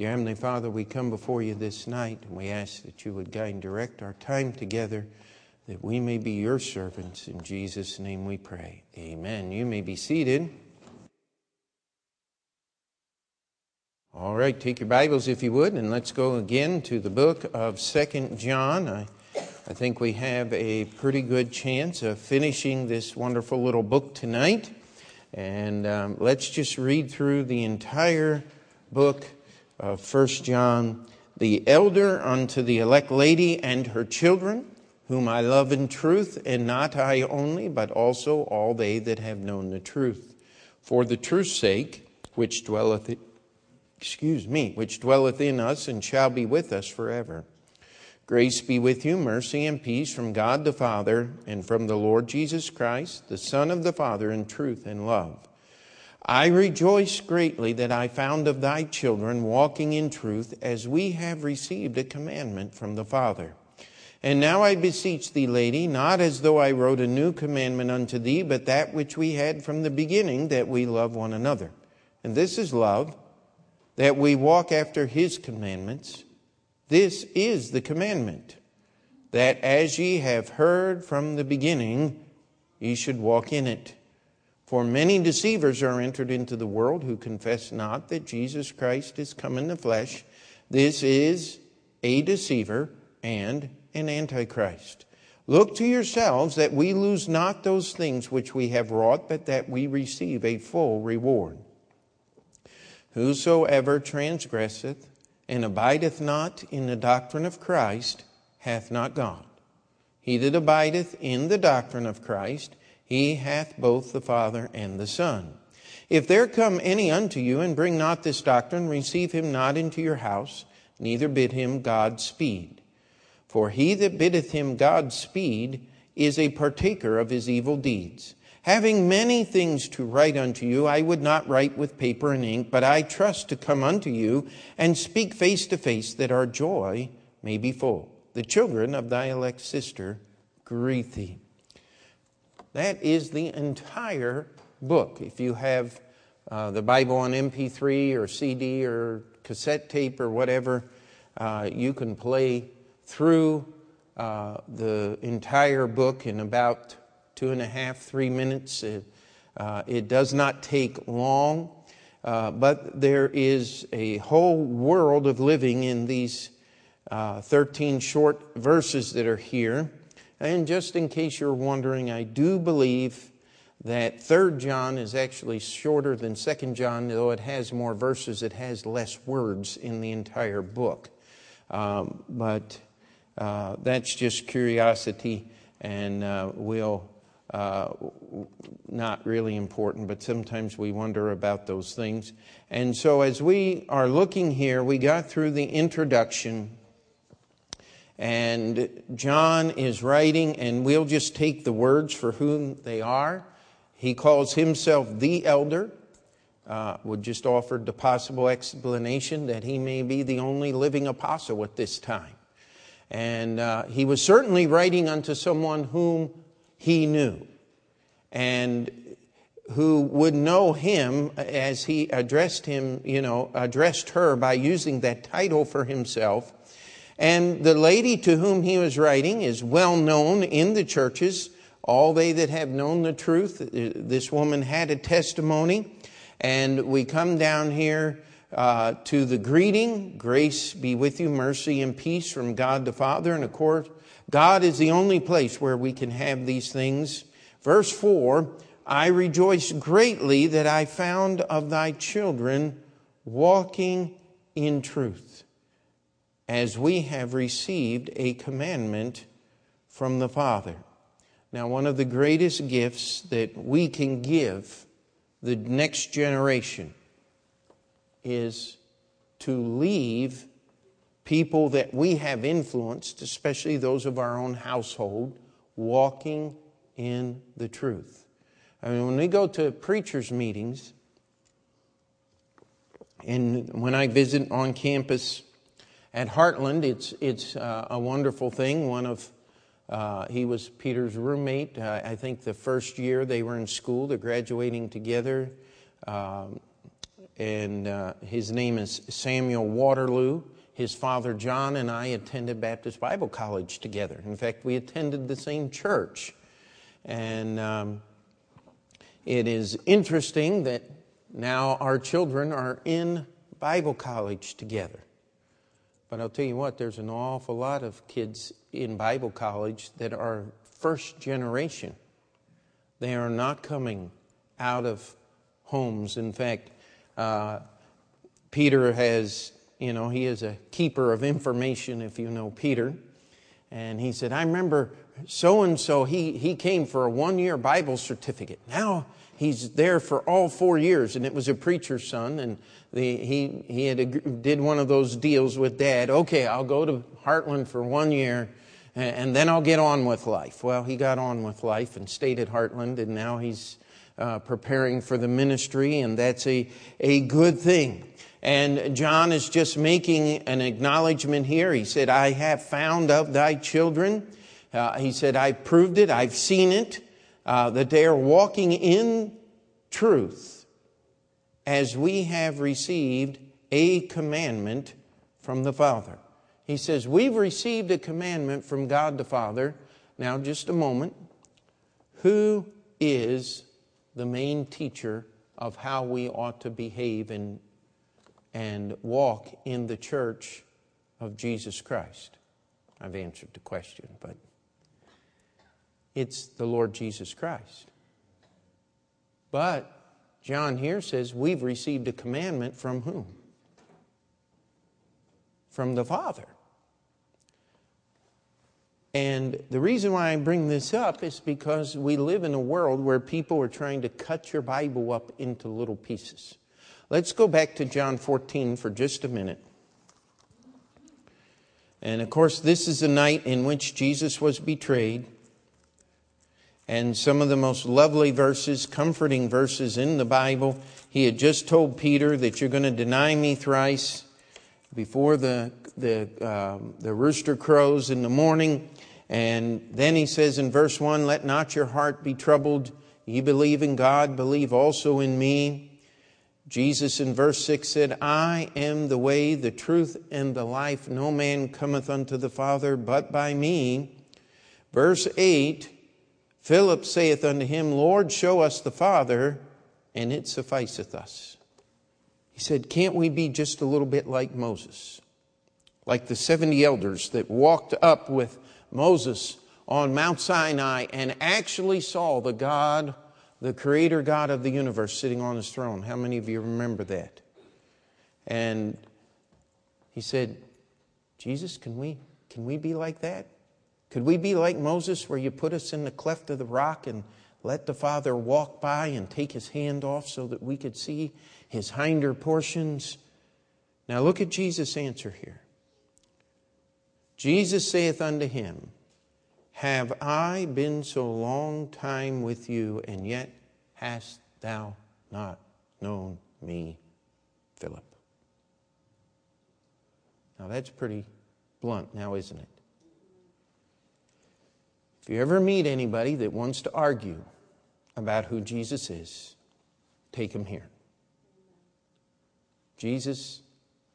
Dear Heavenly Father, we come before you this night and we ask that you would guide and direct our time together that we may be your servants. In Jesus' name we pray. Amen. You may be seated. All right, take your Bibles if you would, and let's go again to the book of Second John. I, I think we have a pretty good chance of finishing this wonderful little book tonight. And um, let's just read through the entire book uh, 1 John, the elder unto the elect lady and her children, whom I love in truth, and not I only, but also all they that have known the truth. For the truth's sake, which dwelleth, excuse me, which dwelleth in us and shall be with us forever. Grace be with you, mercy and peace from God the Father and from the Lord Jesus Christ, the Son of the Father, in truth and love I rejoice greatly that I found of thy children walking in truth as we have received a commandment from the Father. And now I beseech thee, lady, not as though I wrote a new commandment unto thee, but that which we had from the beginning, that we love one another. And this is love, that we walk after his commandments. This is the commandment, that as ye have heard from the beginning, ye should walk in it. For many deceivers are entered into the world who confess not that Jesus Christ is come in the flesh. This is a deceiver and an antichrist. Look to yourselves that we lose not those things which we have wrought, but that we receive a full reward. Whosoever transgresseth and abideth not in the doctrine of Christ hath not God. He that abideth in the doctrine of Christ, he hath both the Father and the Son. If there come any unto you and bring not this doctrine, receive him not into your house, neither bid him God speed. For he that biddeth him God speed is a partaker of his evil deeds. Having many things to write unto you, I would not write with paper and ink, but I trust to come unto you and speak face to face, that our joy may be full. The children of thy elect sister greet thee. That is the entire book. If you have uh, the Bible on MP3 or CD or cassette tape or whatever, uh, you can play through uh, the entire book in about two and a half, three minutes. It, uh, it does not take long, uh, but there is a whole world of living in these uh, 13 short verses that are here. And just in case you're wondering, I do believe that 3rd John is actually shorter than 2nd John, though it has more verses, it has less words in the entire book. Um, but uh, that's just curiosity, and uh, we'll. Uh, not really important, but sometimes we wonder about those things. And so, as we are looking here, we got through the introduction and John is writing, and we'll just take the words for whom they are. He calls himself the elder. Uh, would just offer the possible explanation that he may be the only living apostle at this time. And uh, he was certainly writing unto someone whom he knew and who would know him as he addressed him, you know, addressed her by using that title for himself and the lady to whom he was writing is well known in the churches. All they that have known the truth, uh, this woman had a testimony. And we come down here uh, to the greeting grace be with you, mercy and peace from God the Father. And of course, God is the only place where we can have these things. Verse 4 I rejoice greatly that I found of thy children walking in truth as we have received a commandment from the Father. Now, one of the greatest gifts that we can give the next generation is to leave people that we have influenced, especially those of our own household, walking in the truth. I mean, when we go to preachers' meetings, and when I visit on campus, at Heartland, it's, it's uh, a wonderful thing. One of, uh, he was Peter's roommate. Uh, I think the first year they were in school, they're graduating together. Um, and uh, his name is Samuel Waterloo. His father John and I attended Baptist Bible College together. In fact, we attended the same church. And um, it is interesting that now our children are in Bible college together. But I'll tell you what, there's an awful lot of kids in Bible college that are first generation. They are not coming out of homes. In fact, uh, Peter has, you know, he is a keeper of information, if you know Peter. And he said, I remember so and so, he he came for a one year Bible certificate. Now he's there for all four years, and it was a preacher's son. And the, he, he had did one of those deals with dad. Okay, I'll go to Heartland for one year, and, and then I'll get on with life. Well, he got on with life and stayed at Heartland, and now he's uh, preparing for the ministry, and that's a, a good thing. And John is just making an acknowledgement here. He said, I have found of thy children. Uh, he said, I proved it, I've seen it, uh, that they are walking in truth as we have received a commandment from the Father. He says, We've received a commandment from God the Father. Now, just a moment. Who is the main teacher of how we ought to behave and, and walk in the church of Jesus Christ? I've answered the question, but it's the Lord Jesus Christ. But John here says we've received a commandment from whom? From the Father. And the reason why I bring this up is because we live in a world where people are trying to cut your Bible up into little pieces. Let's go back to John 14 for just a minute. And of course, this is the night in which Jesus was betrayed and some of the most lovely verses, comforting verses in the Bible. He had just told Peter that you're going to deny me thrice before the, the, um, the rooster crows in the morning. And then he says in verse 1 Let not your heart be troubled. Ye believe in God, believe also in me. Jesus in verse 6 said, I am the way, the truth, and the life. No man cometh unto the Father but by me. Verse 8 Philip saith unto him, Lord, show us the Father, and it sufficeth us. He said, Can't we be just a little bit like Moses? Like the 70 elders that walked up with Moses on Mount Sinai and actually saw the God, the creator God of the universe, sitting on his throne. How many of you remember that? And he said, Jesus, can we, can we be like that? Could we be like Moses, where you put us in the cleft of the rock and let the Father walk by and take his hand off so that we could see his hinder portions? Now look at Jesus' answer here. Jesus saith unto him, Have I been so long time with you, and yet hast thou not known me, Philip? Now that's pretty blunt now, isn't it? If you ever meet anybody that wants to argue about who Jesus is, take him here. Jesus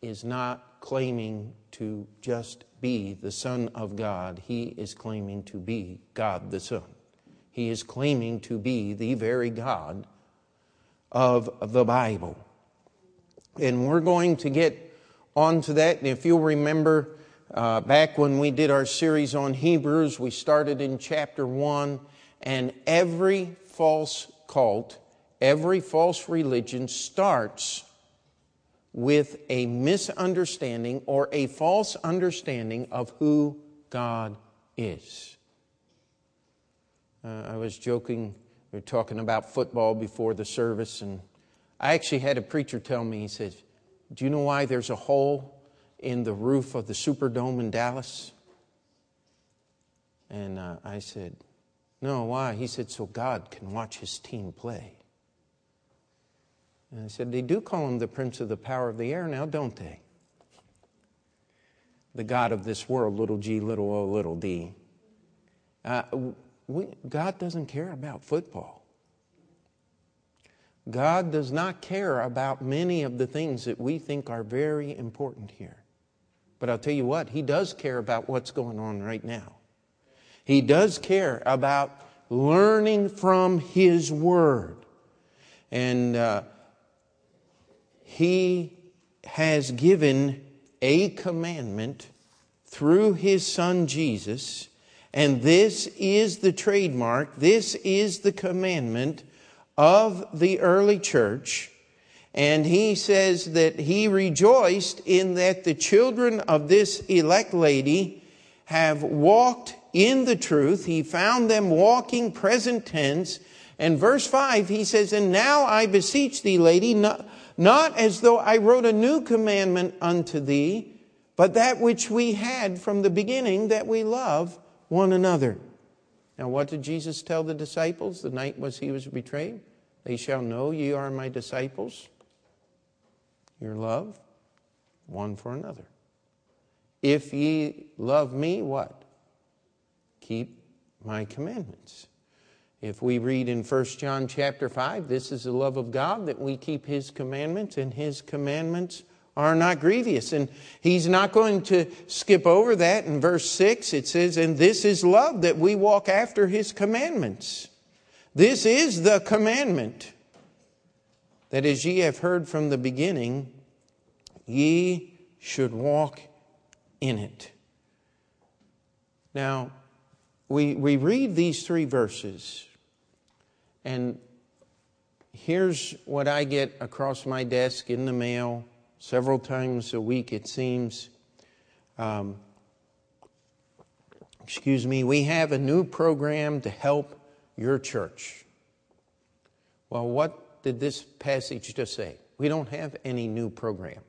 is not claiming to just be the Son of God, he is claiming to be God the Son. He is claiming to be the very God of the Bible. And we're going to get onto that. And if you'll remember, uh, back when we did our series on Hebrews, we started in chapter 1, and every false cult, every false religion starts with a misunderstanding or a false understanding of who God is. Uh, I was joking, we were talking about football before the service, and I actually had a preacher tell me, he said, Do you know why there's a hole in the roof of the Superdome in Dallas? And uh, I said, No, why? He said, So God can watch his team play. And I said, They do call him the prince of the power of the air now, don't they? The God of this world, little g, little o, little d. Uh, we, God doesn't care about football. God does not care about many of the things that we think are very important here. But I'll tell you what, He does care about what's going on right now. He does care about learning from His Word. And uh, He has given a commandment through His Son Jesus. And this is the trademark, this is the commandment of the early church. And he says that he rejoiced in that the children of this elect lady have walked in the truth. He found them walking present tense. And verse 5, he says, And now I beseech thee, lady, not, not as though I wrote a new commandment unto thee, but that which we had from the beginning, that we love one another. Now, what did Jesus tell the disciples the night was he was betrayed? They shall know ye are my disciples. Your love one for another. If ye love me, what? Keep my commandments. If we read in 1 John chapter 5, this is the love of God that we keep his commandments, and his commandments are not grievous. And he's not going to skip over that. In verse 6, it says, And this is love, that we walk after his commandments. This is the commandment that as ye have heard from the beginning, ye should walk in it. Now, we, we read these three verses, and here's what I get across my desk in the mail several times a week, it seems. Um, excuse me, we have a new program to help your church. Well, what did this passage just say? We don't have any new program.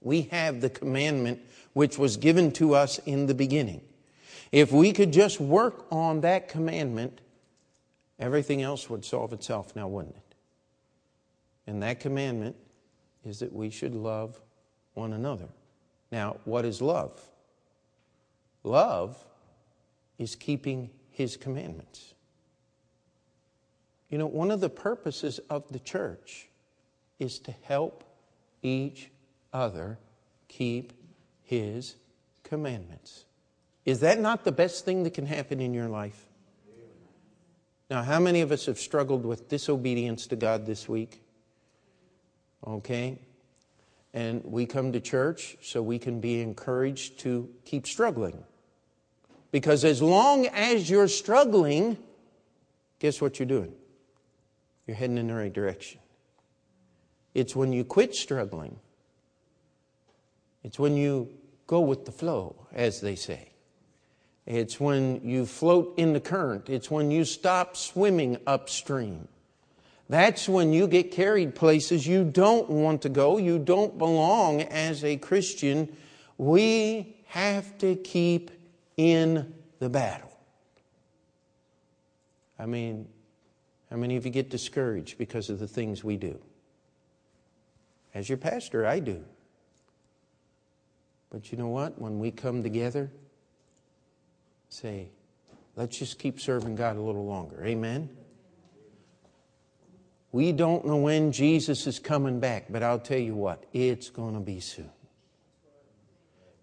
We have the commandment which was given to us in the beginning. If we could just work on that commandment, everything else would solve itself now, wouldn't it? And that commandment is that we should love one another. Now, what is love? Love is keeping his commandments. You know, one of the purposes of the church is to help each other keep his commandments. Is that not the best thing that can happen in your life? Now, how many of us have struggled with disobedience to God this week? Okay? And we come to church so we can be encouraged to keep struggling. Because as long as you're struggling, guess what you're doing? You're heading in the right direction. It's when you quit struggling, it's when you go with the flow, as they say. It's when you float in the current. It's when you stop swimming upstream. That's when you get carried places you don't want to go, you don't belong as a Christian. We have to keep in the battle. I mean, how many of you get discouraged because of the things we do? As your pastor, I do. But you know what? When we come together, say, let's just keep serving God a little longer. Amen? We don't know when Jesus is coming back, but I'll tell you what, it's going to be soon.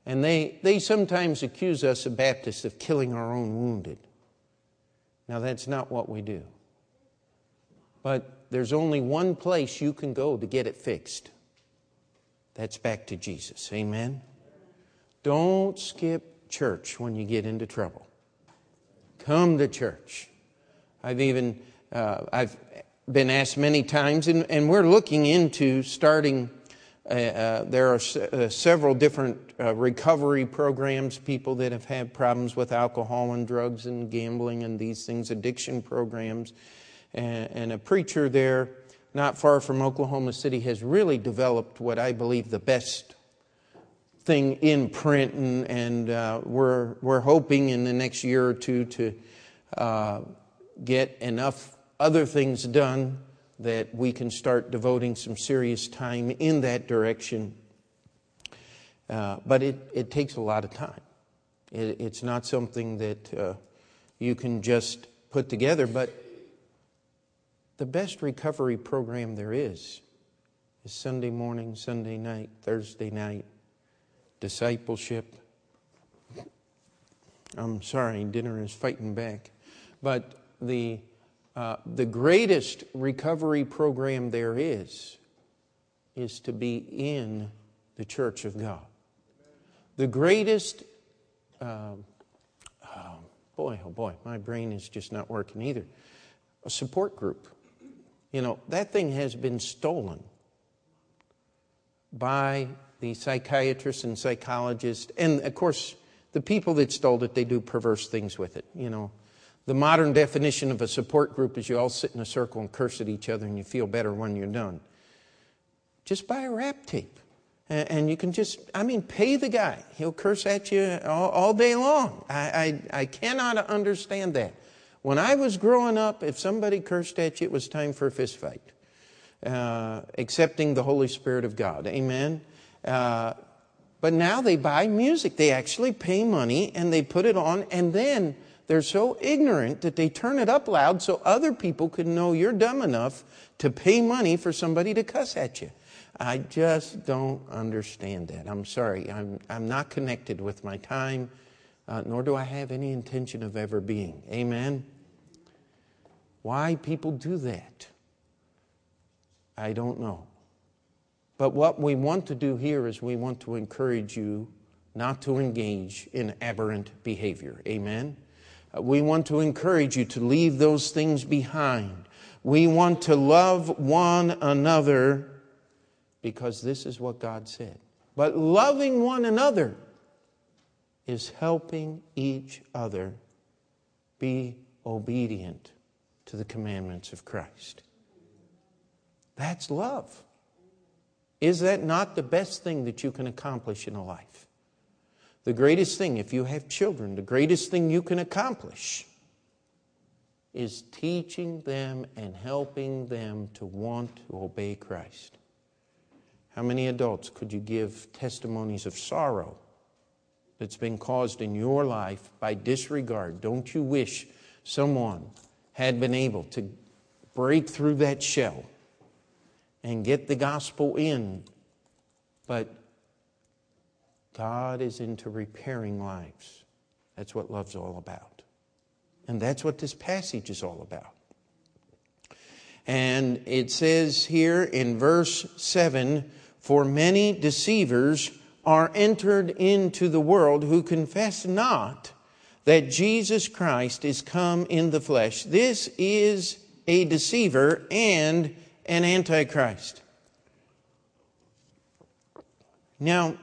And they, they sometimes accuse us of Baptists of killing our own wounded. Now, that's not what we do. But there's only one place you can go to get it fixed. That's back to Jesus. Amen? Don't skip church when you get into trouble. Come to church. I've even uh, I've been asked many times, and, and we're looking into starting. Uh, uh, there are uh, several different uh, recovery programs, people that have had problems with alcohol and drugs and gambling and these things, addiction programs. And, a preacher there, not far from Oklahoma City, has really developed what I believe the best thing in print, and, and uh, we're, we're hoping in the next year or two to uh, get enough other things done that we can start devoting some serious time in that direction. Uh, but it, it takes a lot of time. It, it's not something that uh, you can just put together, but the best recovery program there is is Sunday morning, Sunday night, Thursday night, discipleship. I'm sorry, dinner is fighting back. But the, uh, the greatest recovery program there is, is to be in the church of God. The greatest, uh, oh boy, oh boy, my brain is just not working either. A support group. You know, that thing has been stolen by the psychiatrists and psychologists. And of course, the people that stole it, they do perverse things with it. You know, the modern definition of a support group is you all sit in a circle and curse at each other and you feel better when you're done. Just buy a rap tape. And you can just, I mean, pay the guy. He'll curse at you all, all day long. I, I, I cannot understand that. When I was growing up, if somebody cursed at you, it was time for a fist fight. Uh, accepting the Holy Spirit of God. Amen. Uh, but now they buy music. They actually pay money and they put it on, and then they're so ignorant that they turn it up loud so other people can know you're dumb enough to pay money for somebody to cuss at you. I just don't understand that. I'm sorry. I'm, I'm not connected with my time, uh, nor do I have any intention of ever being. Amen? Why people do that, I don't know. But what we want to do here is we want to encourage you not to engage in aberrant behavior. Amen? Uh, we want to encourage you to leave those things behind. We want to love one another because this is what God said. But loving one another is helping each other be obedient to the commandments of Christ. That's love. Is that not the best thing that you can accomplish in a life? The greatest thing, if you have children, the greatest thing you can accomplish is teaching them and helping them to want to obey Christ. How many adults could you give testimonies of sorrow that's been caused in your life by disregard? Don't you wish someone had been able to break through that shell and get the gospel in. But God is into repairing lives. That's what love's all about. And that's what this passage is all about. And it says here in verse 7 For many deceivers are entered into the world who confess not that Jesus Christ is come in the flesh. This is a deceiver and an antichrist. Now,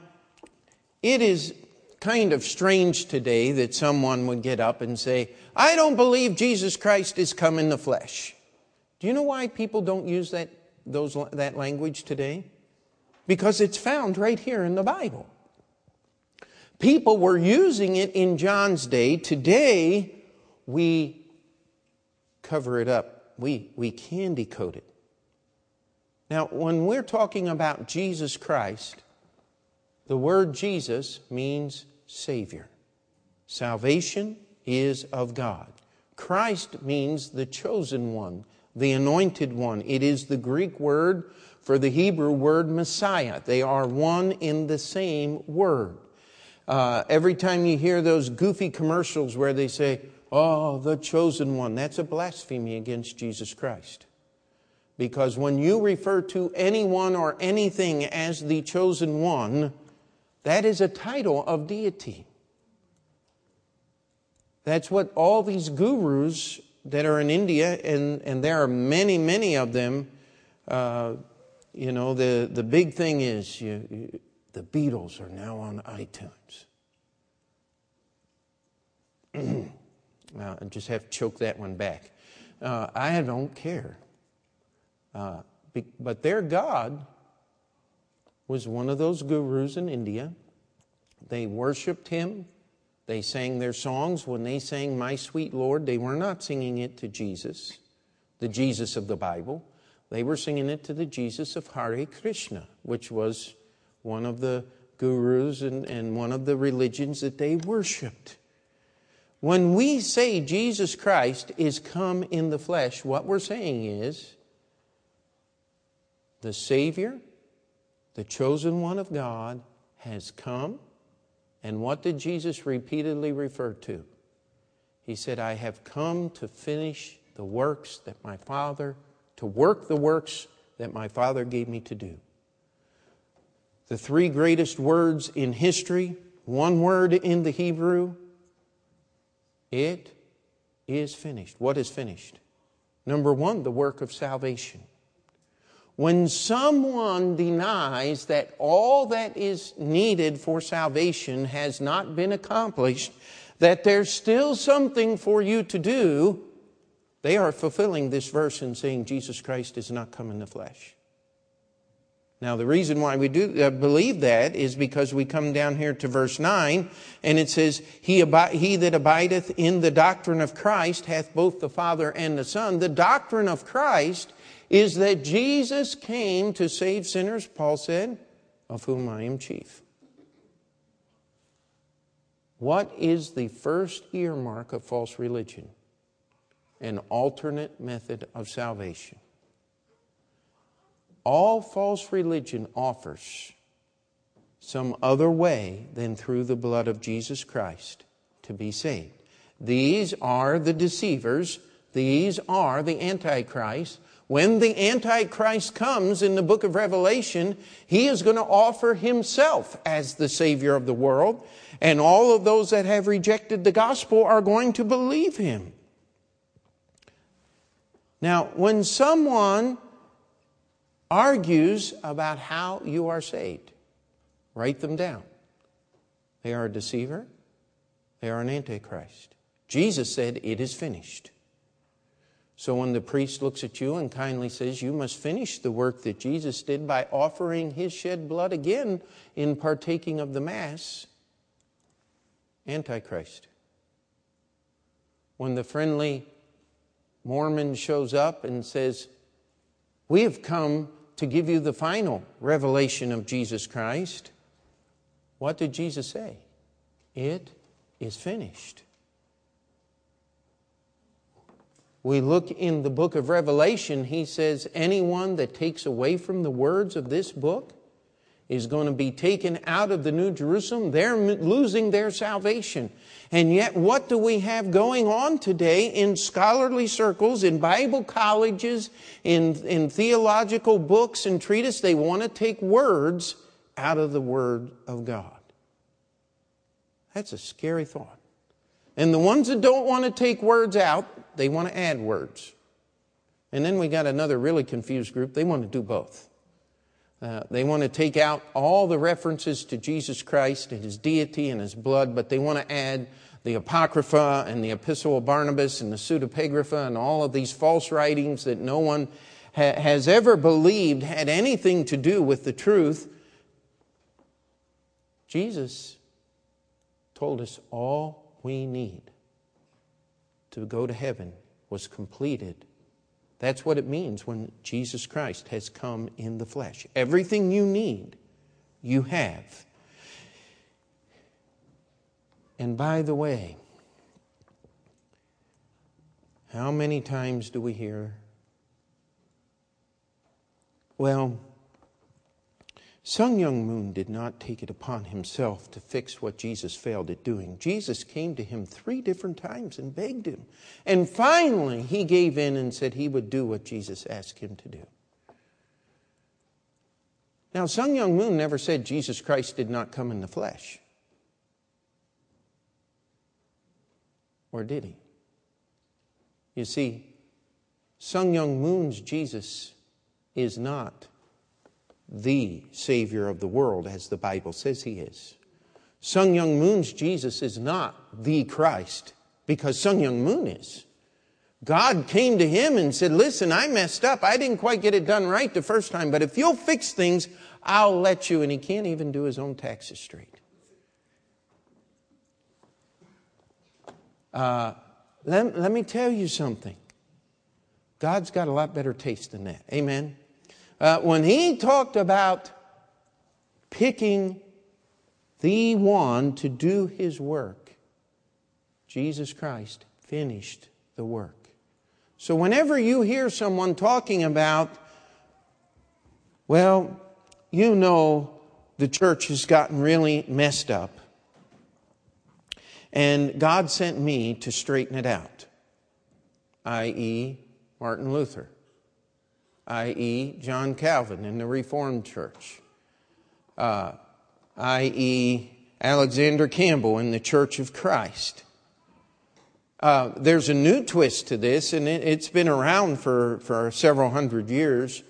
it is kind of strange today that someone would get up and say, I don't believe Jesus Christ is come in the flesh. Do you know why people don't use that, those, that language today? Because it's found right here in the Bible. People were using it in John's day. Today, we cover it up. We, we candy coat it. Now, when we're talking about Jesus Christ, the word Jesus means Savior. Salvation is of God. Christ means the chosen one, the anointed one. It is the Greek word for the Hebrew word Messiah. They are one in the same word. Uh, every time you hear those goofy commercials where they say, Oh, the chosen one, that's a blasphemy against Jesus Christ. Because when you refer to anyone or anything as the chosen one, that is a title of deity. That's what all these gurus that are in India, and, and there are many, many of them, uh, you know, the, the big thing is you, the Beatles are now on iTunes. I just have to choke that one back. Uh, I don't care. Uh, be, but their God was one of those gurus in India. They worshiped him. They sang their songs. When they sang My Sweet Lord, they were not singing it to Jesus, the Jesus of the Bible. They were singing it to the Jesus of Hare Krishna, which was one of the gurus and, and one of the religions that they worshiped. When we say Jesus Christ is come in the flesh, what we're saying is the Savior, the chosen one of God, has come. And what did Jesus repeatedly refer to? He said, I have come to finish the works that my Father, to work the works that my Father gave me to do. The three greatest words in history, one word in the Hebrew, it is finished. What is finished? Number one, the work of salvation. When someone denies that all that is needed for salvation has not been accomplished, that there's still something for you to do, they are fulfilling this verse and saying Jesus Christ is not come in the flesh. Now, the reason why we do uh, believe that is because we come down here to verse 9, and it says, he, abi- he that abideth in the doctrine of Christ hath both the Father and the Son. The doctrine of Christ is that Jesus came to save sinners, Paul said, of whom I am chief. What is the first earmark of false religion? An alternate method of salvation. All false religion offers some other way than through the blood of Jesus Christ to be saved. These are the deceivers, these are the Antichrist. When the Antichrist comes in the book of Revelation, he is going to offer himself as the Savior of the world, and all of those that have rejected the gospel are going to believe him. Now, when someone argues about how you are saved. Write them down. They are a deceiver, they are an antichrist. Jesus said, It is finished. So when the priest looks at you and kindly says, You must finish the work that Jesus did by offering his shed blood again in partaking of the Mass, Antichrist. When the friendly Mormon shows up and says, We have come to give you the final revelation of Jesus Christ, what did Jesus say? It is finished. We look in the book of Revelation, he says, anyone that takes away from the words of this book is going to be taken out of the New Jerusalem. They're losing their salvation. And yet, what do we have going on today in scholarly circles, in Bible colleges, in, in theological books and treatises? They want to take words out of the Word of God. That's a scary thought. And the ones that don't want to take words out, they want to add words. And then we got another really confused group. They want to do both. Uh, they want to take out all the references to Jesus Christ and his deity and his blood, but they want to add the Apocrypha and the Epistle of Barnabas and the Pseudepigrapha and all of these false writings that no one ha- has ever believed had anything to do with the truth. Jesus told us all we need to go to heaven was completed that's what it means when Jesus Christ has come in the flesh. Everything you need, you have. And by the way, how many times do we hear, well, Sun Young Moon did not take it upon himself to fix what Jesus failed at doing. Jesus came to him three different times and begged him. And finally, he gave in and said he would do what Jesus asked him to do. Now, Sun Young Moon never said Jesus Christ did not come in the flesh. Or did he? You see, Sun Young Moon's Jesus is not the Savior of the world, as the Bible says he is. Sun Young Moon's Jesus is not the Christ because Sun Young Moon is. God came to him and said, Listen, I messed up. I didn't quite get it done right the first time, but if you'll fix things, I'll let you. And he can't even do his own taxes straight. Uh, let, let me tell you something. God's got a lot better taste than that. Amen uh, when he talked about picking the one to do his work, Jesus Christ finished the work. So, whenever you hear someone talking about Well, you know the church has gotten really messed up. And God sent me to straighten it out, i.e., Martin Luther, i.e., John Calvin in the Reformed Church, uh, i.e., Alexander Campbell in the Church of Christ. Uh, there's a new twist to this, and it, it's been around for, for several hundred years.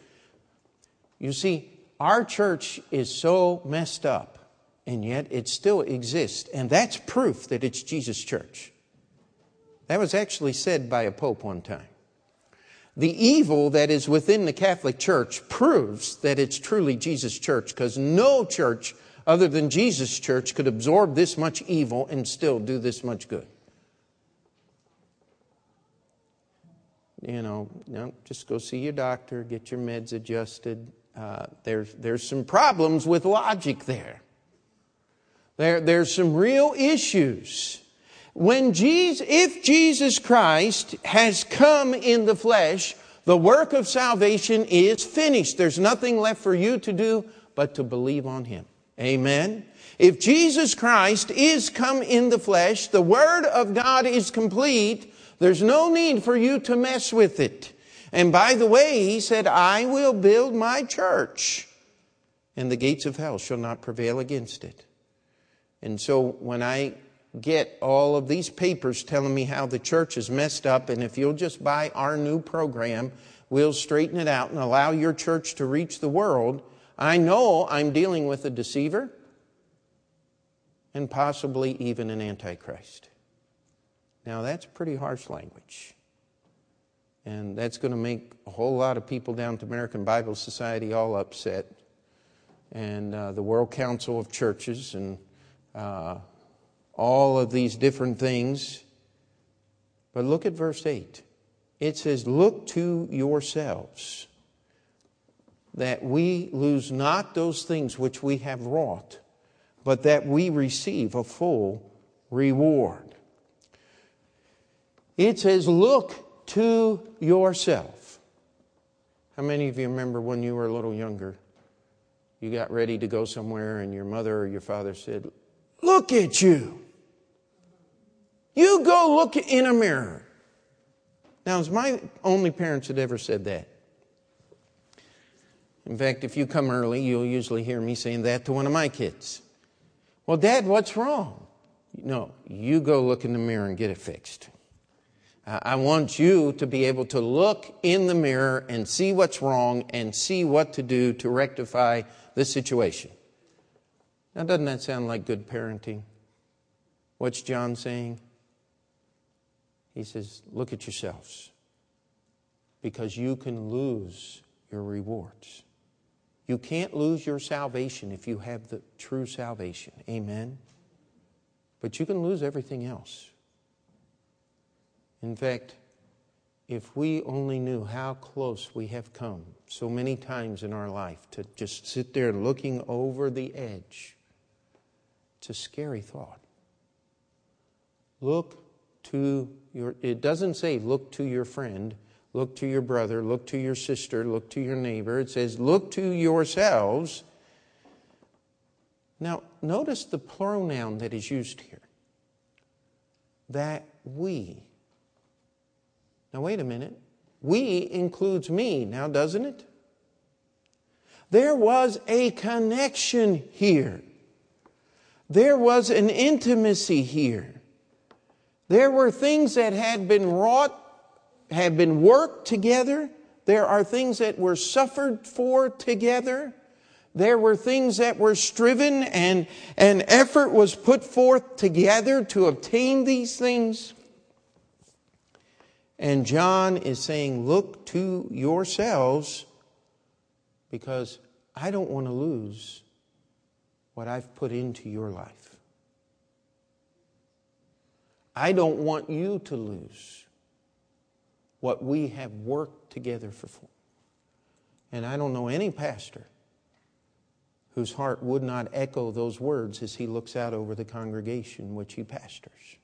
You see, our church is so messed up, and yet it still exists, and that's proof that it's Jesus' church. That was actually said by a pope one time. The evil that is within the Catholic Church proves that it's truly Jesus' church because no church other than Jesus' church could absorb this much evil and still do this much good. You know, no, just go see your doctor, get your meds adjusted. Uh, there's, there's some problems with logic there. There, there's some real issues. When Jesus, if Jesus Christ has come in the flesh, the work of salvation is finished. There's nothing left for you to do but to believe on Him. Amen. If Jesus Christ is come in the flesh, the Word of God is complete. There's no need for you to mess with it. And by the way, He said, I will build my church, and the gates of hell shall not prevail against it. And so when I get all of these papers telling me how the church is messed up, and if you'll just buy our new program, we'll straighten it out and allow your church to reach the world. I know I'm dealing with a deceiver and possibly even an antichrist. Now, that's pretty harsh language. And that's going to make a whole lot of people down at American Bible Society all upset. And uh, the World Council of Churches and uh, all of these different things. But look at verse 8. It says, Look to yourselves that we lose not those things which we have wrought, but that we receive a full reward. It says, Look to yourself. How many of you remember when you were a little younger? You got ready to go somewhere, and your mother or your father said, Look at you. You go look in a mirror. Now, it's my only parents that ever said that. In fact, if you come early, you'll usually hear me saying that to one of my kids. Well, Dad, what's wrong? No, you go look in the mirror and get it fixed. I want you to be able to look in the mirror and see what's wrong and see what to do to rectify the situation. Now, doesn't that sound like good parenting? What's John saying? He says, Look at yourselves because you can lose your rewards. You can't lose your salvation if you have the true salvation. Amen. But you can lose everything else. In fact, if we only knew how close we have come so many times in our life to just sit there looking over the edge, it's a scary thought. Look to your, it doesn't say look to your friend, look to your brother, look to your sister, look to your neighbor. It says look to yourselves. Now, notice the pronoun that is used here. That we. Now, wait a minute. We includes me now, doesn't it? There was a connection here. There was an intimacy here. There were things that had been wrought, had been worked together. There are things that were suffered for together. There were things that were striven and an effort was put forth together to obtain these things. And John is saying, Look to yourselves because I don't want to lose what I've put into your life. I don't want you to lose what we have worked together for. And I don't know any pastor whose heart would not echo those words as he looks out over the congregation which he pastors.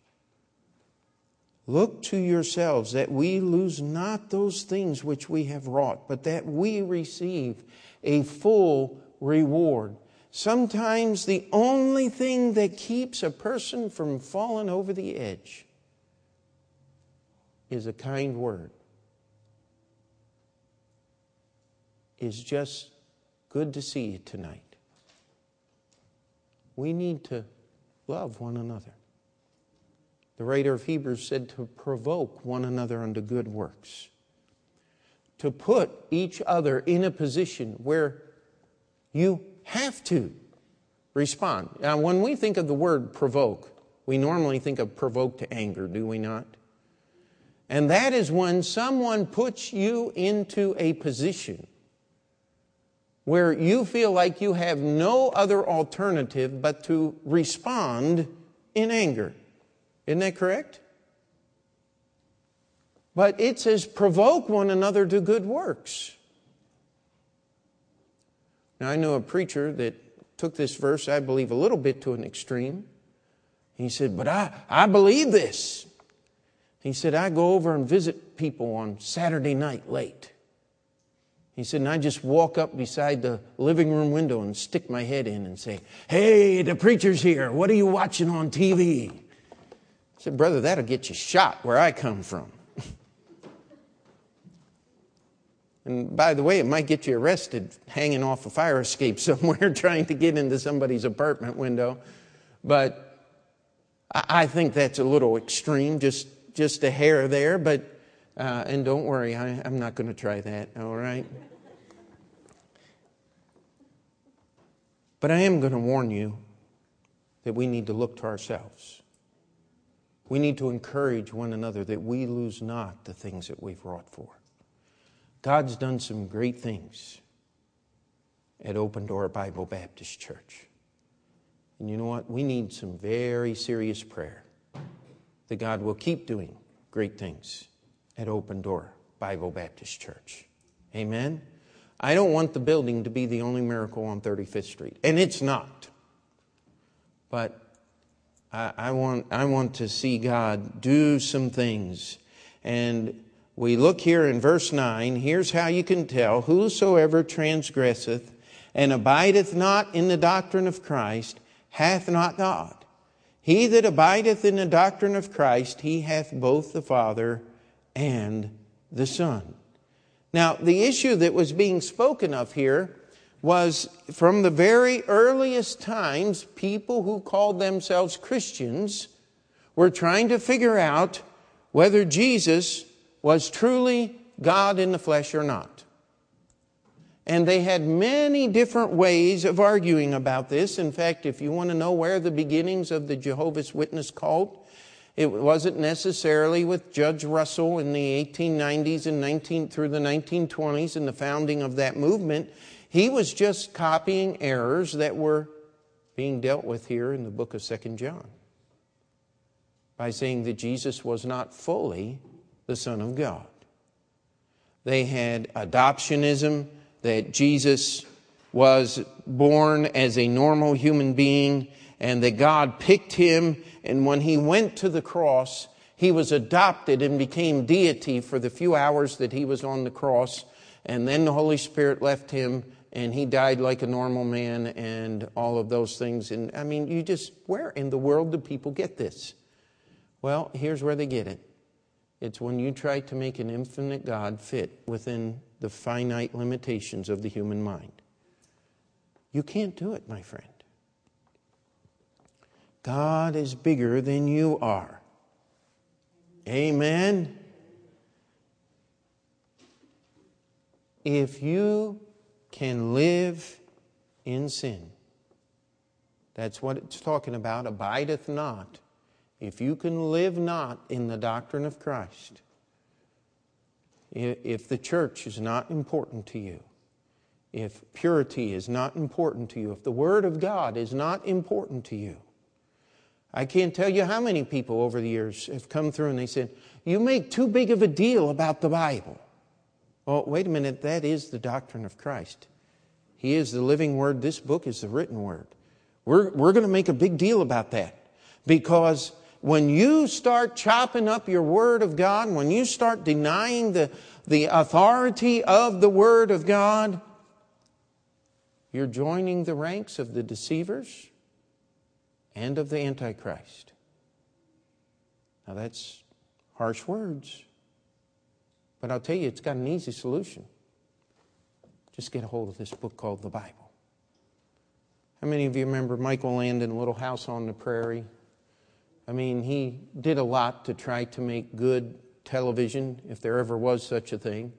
Look to yourselves that we lose not those things which we have wrought, but that we receive a full reward. Sometimes the only thing that keeps a person from falling over the edge is a kind word, is just good to see you tonight. We need to love one another. The writer of Hebrews said to provoke one another unto good works, to put each other in a position where you have to respond. Now, when we think of the word provoke, we normally think of provoke to anger, do we not? And that is when someone puts you into a position where you feel like you have no other alternative but to respond in anger. Isn't that correct? But it says, provoke one another to good works. Now, I know a preacher that took this verse, I believe, a little bit to an extreme. He said, But I, I believe this. He said, I go over and visit people on Saturday night late. He said, and I just walk up beside the living room window and stick my head in and say, Hey, the preacher's here. What are you watching on TV? I said, Brother, that'll get you shot where I come from. And by the way, it might get you arrested hanging off a fire escape somewhere trying to get into somebody's apartment window. But I think that's a little extreme, just, just a hair there. But, uh, and don't worry, I, I'm not going to try that, all right? But I am going to warn you that we need to look to ourselves. We need to encourage one another that we lose not the things that we've wrought for. God's done some great things at Open Door Bible Baptist Church. And you know what? We need some very serious prayer that God will keep doing great things at Open Door Bible Baptist Church. Amen? I don't want the building to be the only miracle on 35th Street, and it's not. But I, I want, I want to see God do some things. And we look here in verse 9. Here's how you can tell Whosoever transgresseth and abideth not in the doctrine of Christ hath not God. He that abideth in the doctrine of Christ, he hath both the Father and the Son. Now, the issue that was being spoken of here was from the very earliest times, people who called themselves Christians were trying to figure out whether Jesus was truly God in the flesh or not. And they had many different ways of arguing about this. In fact, if you want to know where the beginnings of the Jehovah's Witness cult, it wasn't necessarily with Judge Russell in the 1890s and 19 through the 1920s and the founding of that movement. He was just copying errors that were being dealt with here in the book of Second John by saying that Jesus was not fully the Son of God. They had adoptionism, that Jesus was born as a normal human being and that God picked him. And when he went to the cross, he was adopted and became deity for the few hours that he was on the cross. And then the Holy Spirit left him and he died like a normal man and all of those things. And I mean, you just, where in the world do people get this? Well, here's where they get it. It's when you try to make an infinite God fit within the finite limitations of the human mind. You can't do it, my friend. God is bigger than you are. Amen. If you can live in sin, that's what it's talking about, abideth not if you can live not in the doctrine of Christ, if the church is not important to you, if purity is not important to you, if the Word of God is not important to you, I can't tell you how many people over the years have come through and they said, You make too big of a deal about the Bible. Well, wait a minute, that is the doctrine of Christ. He is the living Word, this book is the written Word. We're, we're going to make a big deal about that because when you start chopping up your Word of God, when you start denying the, the authority of the Word of God, you're joining the ranks of the deceivers and of the Antichrist. Now, that's harsh words, but I'll tell you, it's got an easy solution. Just get a hold of this book called the Bible. How many of you remember Michael Landon, Little House on the Prairie? I mean, he did a lot to try to make good television, if there ever was such a thing.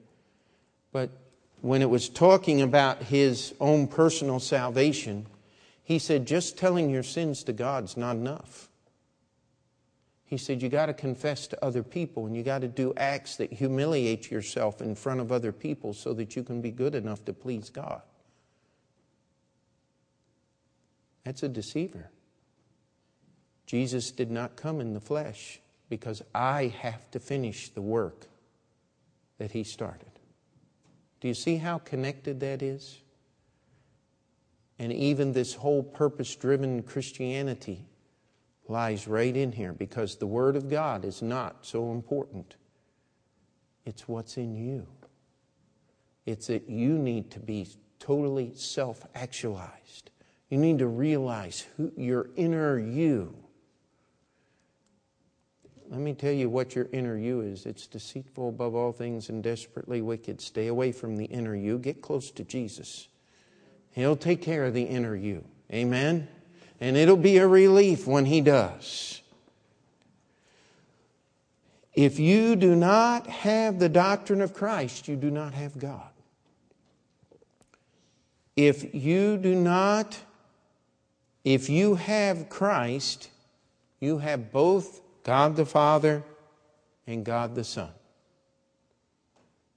But when it was talking about his own personal salvation, he said, just telling your sins to God's not enough. He said, you got to confess to other people and you got to do acts that humiliate yourself in front of other people so that you can be good enough to please God. That's a deceiver. Jesus did not come in the flesh because I have to finish the work that he started. Do you see how connected that is? And even this whole purpose driven Christianity lies right in here because the Word of God is not so important. It's what's in you. It's that you need to be totally self actualized. You need to realize who your inner you let me tell you what your inner you is. It's deceitful above all things and desperately wicked. Stay away from the inner you. Get close to Jesus. He'll take care of the inner you. Amen? And it'll be a relief when He does. If you do not have the doctrine of Christ, you do not have God. If you do not, if you have Christ, you have both God the Father and God the Son.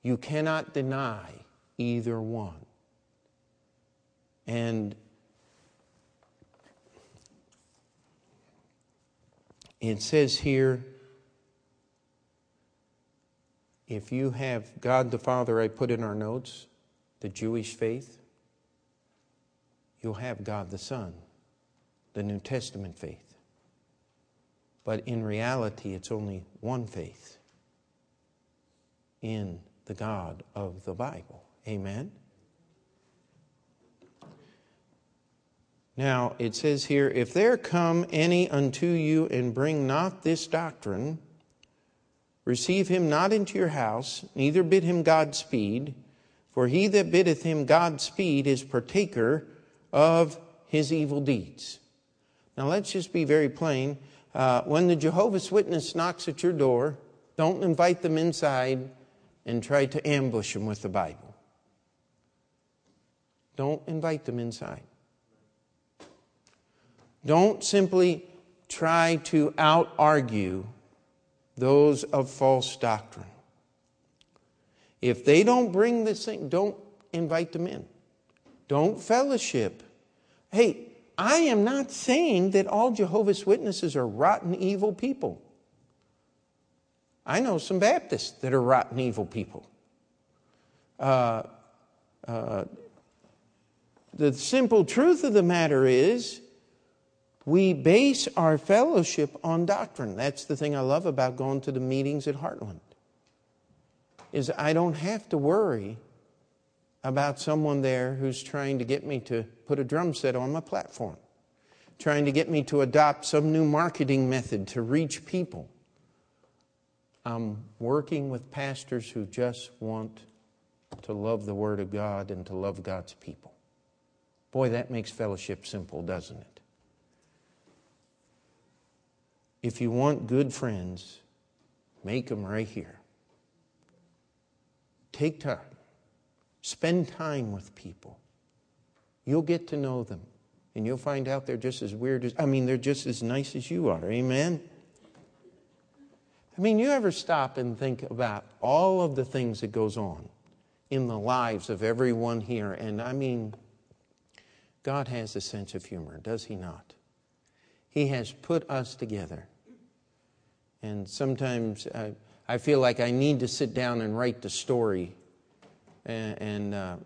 You cannot deny either one. And it says here if you have God the Father, I put in our notes, the Jewish faith, you'll have God the Son, the New Testament faith. But in reality, it's only one faith in the God of the Bible. Amen? Now, it says here, if there come any unto you and bring not this doctrine, receive him not into your house, neither bid him Godspeed, for he that biddeth him Godspeed is partaker of his evil deeds. Now, let's just be very plain. Uh, when the Jehovah's Witness knocks at your door, don't invite them inside and try to ambush them with the Bible. Don't invite them inside. Don't simply try to out argue those of false doctrine. If they don't bring this thing, don't invite them in. Don't fellowship. Hey, I am not saying that all Jehovah's Witnesses are rotten, evil people. I know some Baptists that are rotten, evil people. Uh, uh, the simple truth of the matter is, we base our fellowship on doctrine. That's the thing I love about going to the meetings at Heartland. Is I don't have to worry about someone there who's trying to get me to put a drum set on my platform, trying to get me to adopt some new marketing method to reach people. I'm working with pastors who just want to love the Word of God and to love God's people. Boy, that makes fellowship simple, doesn't it? If you want good friends, make them right here. Take time. Spend time with people. You'll get to know them. And you'll find out they're just as weird as, I mean, they're just as nice as you are. Amen? I mean, you ever stop and think about all of the things that goes on in the lives of everyone here? And I mean, God has a sense of humor, does He not? He has put us together. And sometimes I, I feel like I need to sit down and write the story and, and uh,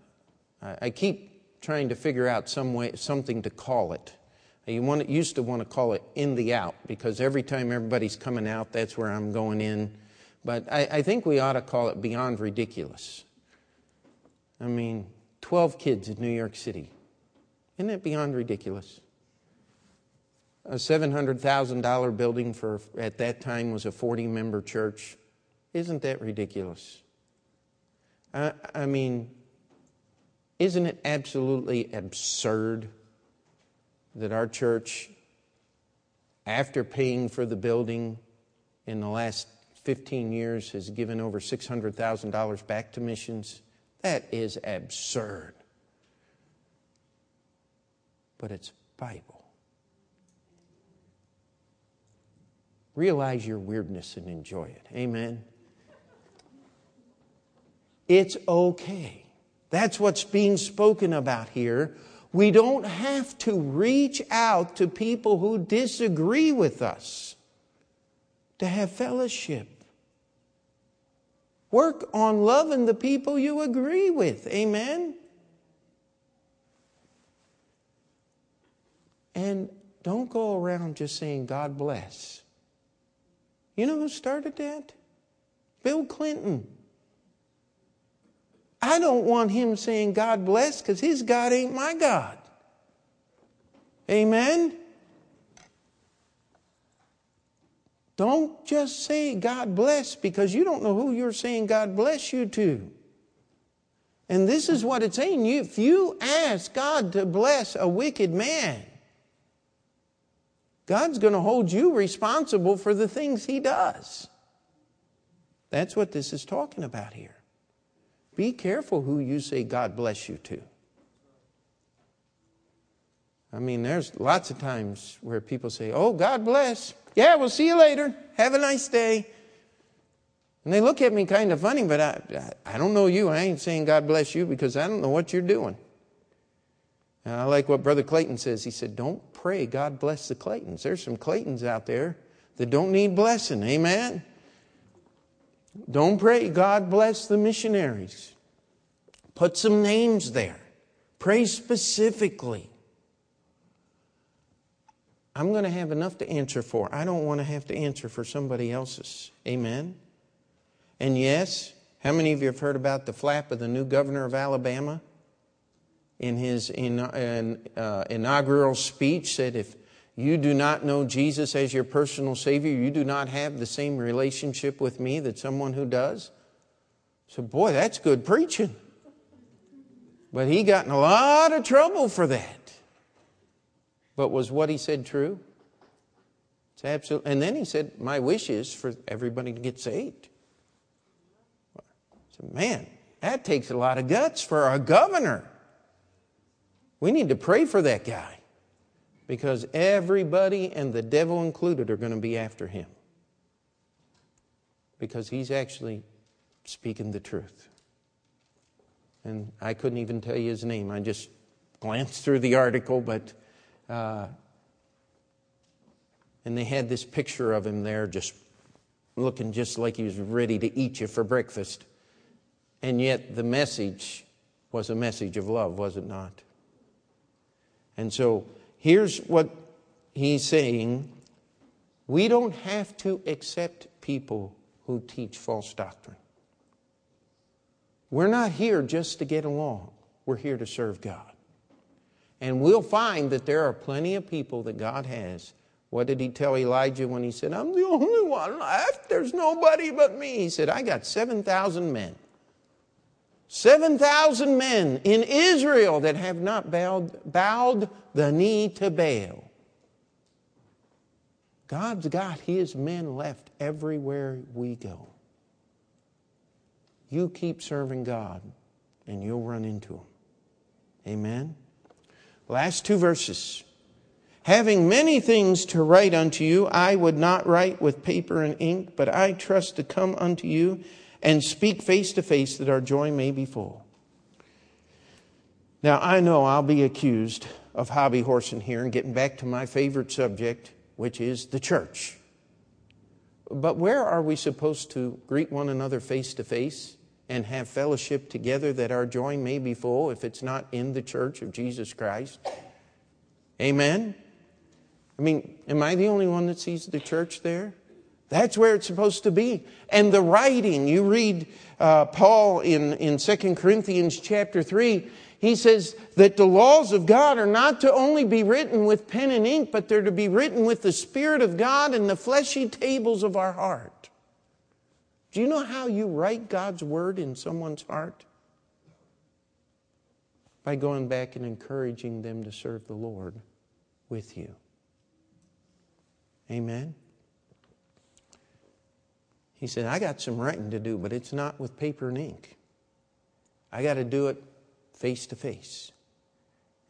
I keep trying to figure out some way, something to call it. You want, used to want to call it in the out because every time everybody's coming out, that's where I'm going in. But I, I think we ought to call it beyond ridiculous. I mean, 12 kids in New York City Isn't it beyond ridiculous? A $700,000 building for, at that time, was a 40 member church. Isn't that ridiculous? I, mean, isn't it absolutely absurd that our church, after paying for the building in the last 15 years, has given over $600,000 back to missions? That is absurd. But it's Bible. Realize your weirdness and enjoy it. Amen. It's okay. That's what's being spoken about here. We don't have to reach out to people who disagree with us to have fellowship. Work on loving the people you agree with. Amen? And don't go around just saying, God bless. You know who started that? Bill Clinton. I don't want him saying God bless because his God ain't my God. Amen? Don't just say God bless because you don't know who you're saying God bless you to. And this is what it's saying. If you ask God to bless a wicked man, God's going to hold you responsible for the things he does. That's what this is talking about here. Be careful who you say God bless you to. I mean, there's lots of times where people say, Oh, God bless. Yeah, we'll see you later. Have a nice day. And they look at me kind of funny, but I, I don't know you. I ain't saying God bless you because I don't know what you're doing. And I like what Brother Clayton says. He said, Don't pray God bless the Claytons. There's some Claytons out there that don't need blessing. Amen? Don't pray, God bless the missionaries. Put some names there. Pray specifically. I'm going to have enough to answer for. I don't want to have to answer for somebody else's. Amen? And yes, how many of you have heard about the flap of the new governor of Alabama? In his in, in, uh, inaugural speech, said, If you do not know Jesus as your personal Savior, you do not have the same relationship with me that someone who does. So, boy, that's good preaching. But he got in a lot of trouble for that. But was what he said true? It's absolutely. And then he said, My wish is for everybody to get saved. So, man, that takes a lot of guts for a governor. We need to pray for that guy because everybody and the devil included are going to be after him because he's actually speaking the truth. And I couldn't even tell you his name. I just glanced through the article, but. Uh, and they had this picture of him there just looking just like he was ready to eat you for breakfast. And yet the message was a message of love, was it not? And so Here's what he's saying we don't have to accept people who teach false doctrine. We're not here just to get along, we're here to serve God. And we'll find that there are plenty of people that God has. What did he tell Elijah when he said, I'm the only one left? There's nobody but me. He said, I got 7,000 men. 7,000 men in Israel that have not bowed, bowed the knee to Baal. God's got his men left everywhere we go. You keep serving God and you'll run into him. Amen. Last two verses. Having many things to write unto you, I would not write with paper and ink, but I trust to come unto you and speak face to face that our joy may be full. Now, I know I'll be accused of hobby horsing here and getting back to my favorite subject, which is the church. But where are we supposed to greet one another face to face and have fellowship together that our joy may be full if it's not in the church of Jesus Christ? Amen? I mean, am I the only one that sees the church there? That's where it's supposed to be. And the writing, you read uh, Paul in, in 2 Corinthians chapter 3, He says that the laws of God are not to only be written with pen and ink, but they're to be written with the Spirit of God and the fleshy tables of our heart. Do you know how you write God's word in someone's heart? By going back and encouraging them to serve the Lord with you. Amen. He said, I got some writing to do, but it's not with paper and ink. I got to do it face to face.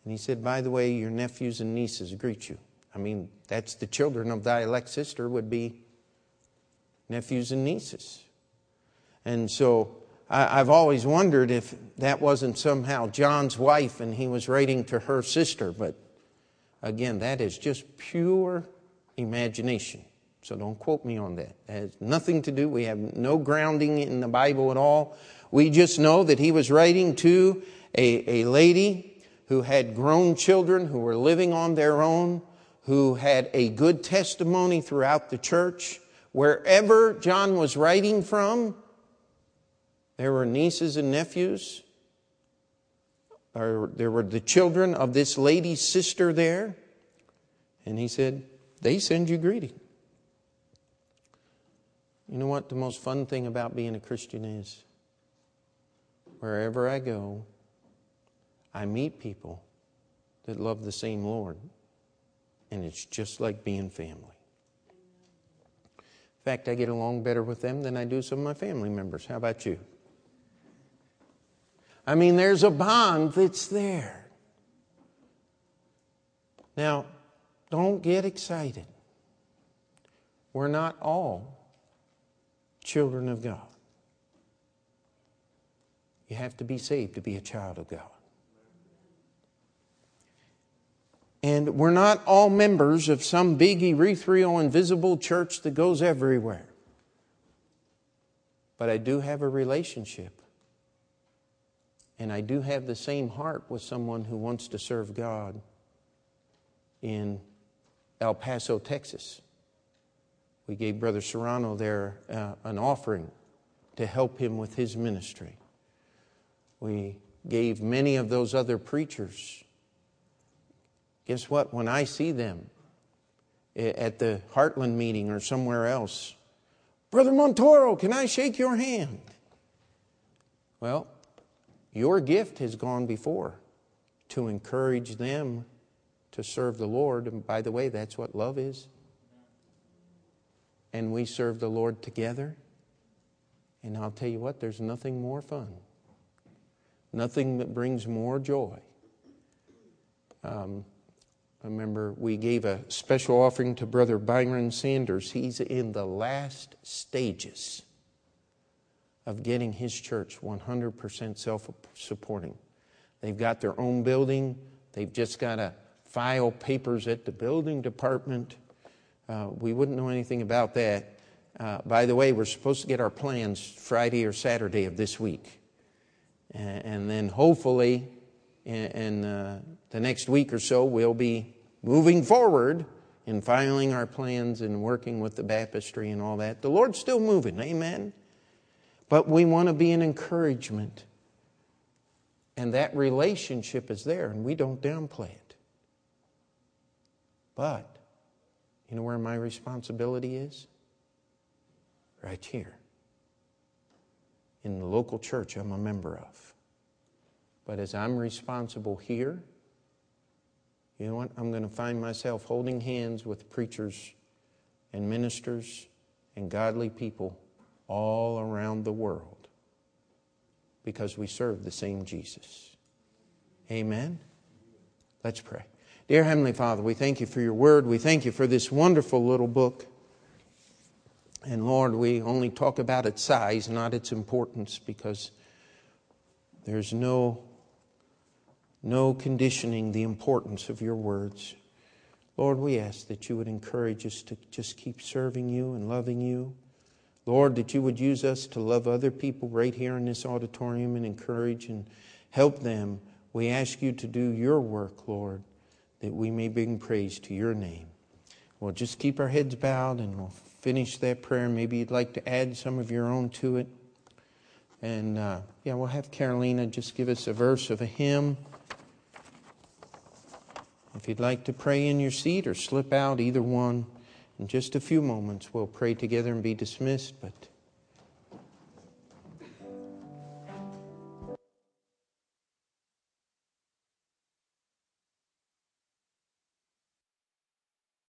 And he said, By the way, your nephews and nieces greet you. I mean, that's the children of thy elect sister would be nephews and nieces. And so I, have always wondered if that wasn't somehow John's wife and he was writing to her sister. But again, that is just pure imagination. So don't quote me on that. It has nothing to do, we have no grounding in the Bible at all. We just know that he was writing to a, a lady who had grown children who were living on their own, who had a good testimony throughout the church. Wherever John was writing from, there were nieces and nephews, or there were the children of this lady's sister there. And he said, They send you greeting. You know what the most fun thing about being a Christian is? Wherever I go, I meet people that love the same Lord, and it's just like being family. In fact, I get along better with them than I do some of my family members. How about you? I mean, there's a bond that's there. Now, don't get excited. We're not all children of God. You have to be saved to be a child of God. And we're not all members of some big ethereal invisible church that goes everywhere. But I do have a relationship. And I do have the same heart with someone who wants to serve God in El Paso, Texas. We gave Brother Serrano there uh, an offering to help him with his ministry. We gave many of those other preachers Guess what? When I see them at the Heartland meeting or somewhere else, Brother Montoro, can I shake your hand? Well, your gift has gone before to encourage them to serve the Lord. And by the way, that's what love is. And we serve the Lord together. And I'll tell you what, there's nothing more fun, nothing that brings more joy. Um, I remember we gave a special offering to Brother Byron Sanders. He's in the last stages of getting his church 100% self supporting. They've got their own building, they've just got to file papers at the building department. Uh, we wouldn't know anything about that. Uh, by the way, we're supposed to get our plans Friday or Saturday of this week. And, and then hopefully, in, in uh, the next week or so, we'll be moving forward in filing our plans and working with the baptistry and all that. The Lord's still moving, amen? But we want to be an encouragement. And that relationship is there, and we don't downplay it. But, you know where my responsibility is? Right here. In the local church I'm a member of. But as I'm responsible here, you know what? I'm going to find myself holding hands with preachers and ministers and godly people all around the world because we serve the same Jesus. Amen? Let's pray. Dear Heavenly Father, we thank you for your word. We thank you for this wonderful little book. And Lord, we only talk about its size, not its importance, because there's no no conditioning the importance of your words. Lord, we ask that you would encourage us to just keep serving you and loving you. Lord, that you would use us to love other people right here in this auditorium and encourage and help them. We ask you to do your work, Lord, that we may bring praise to your name. Well, just keep our heads bowed and we'll finish that prayer. Maybe you'd like to add some of your own to it. And uh, yeah, we'll have Carolina just give us a verse of a hymn. If you'd like to pray in your seat or slip out, either one, in just a few moments, we'll pray together and be dismissed. But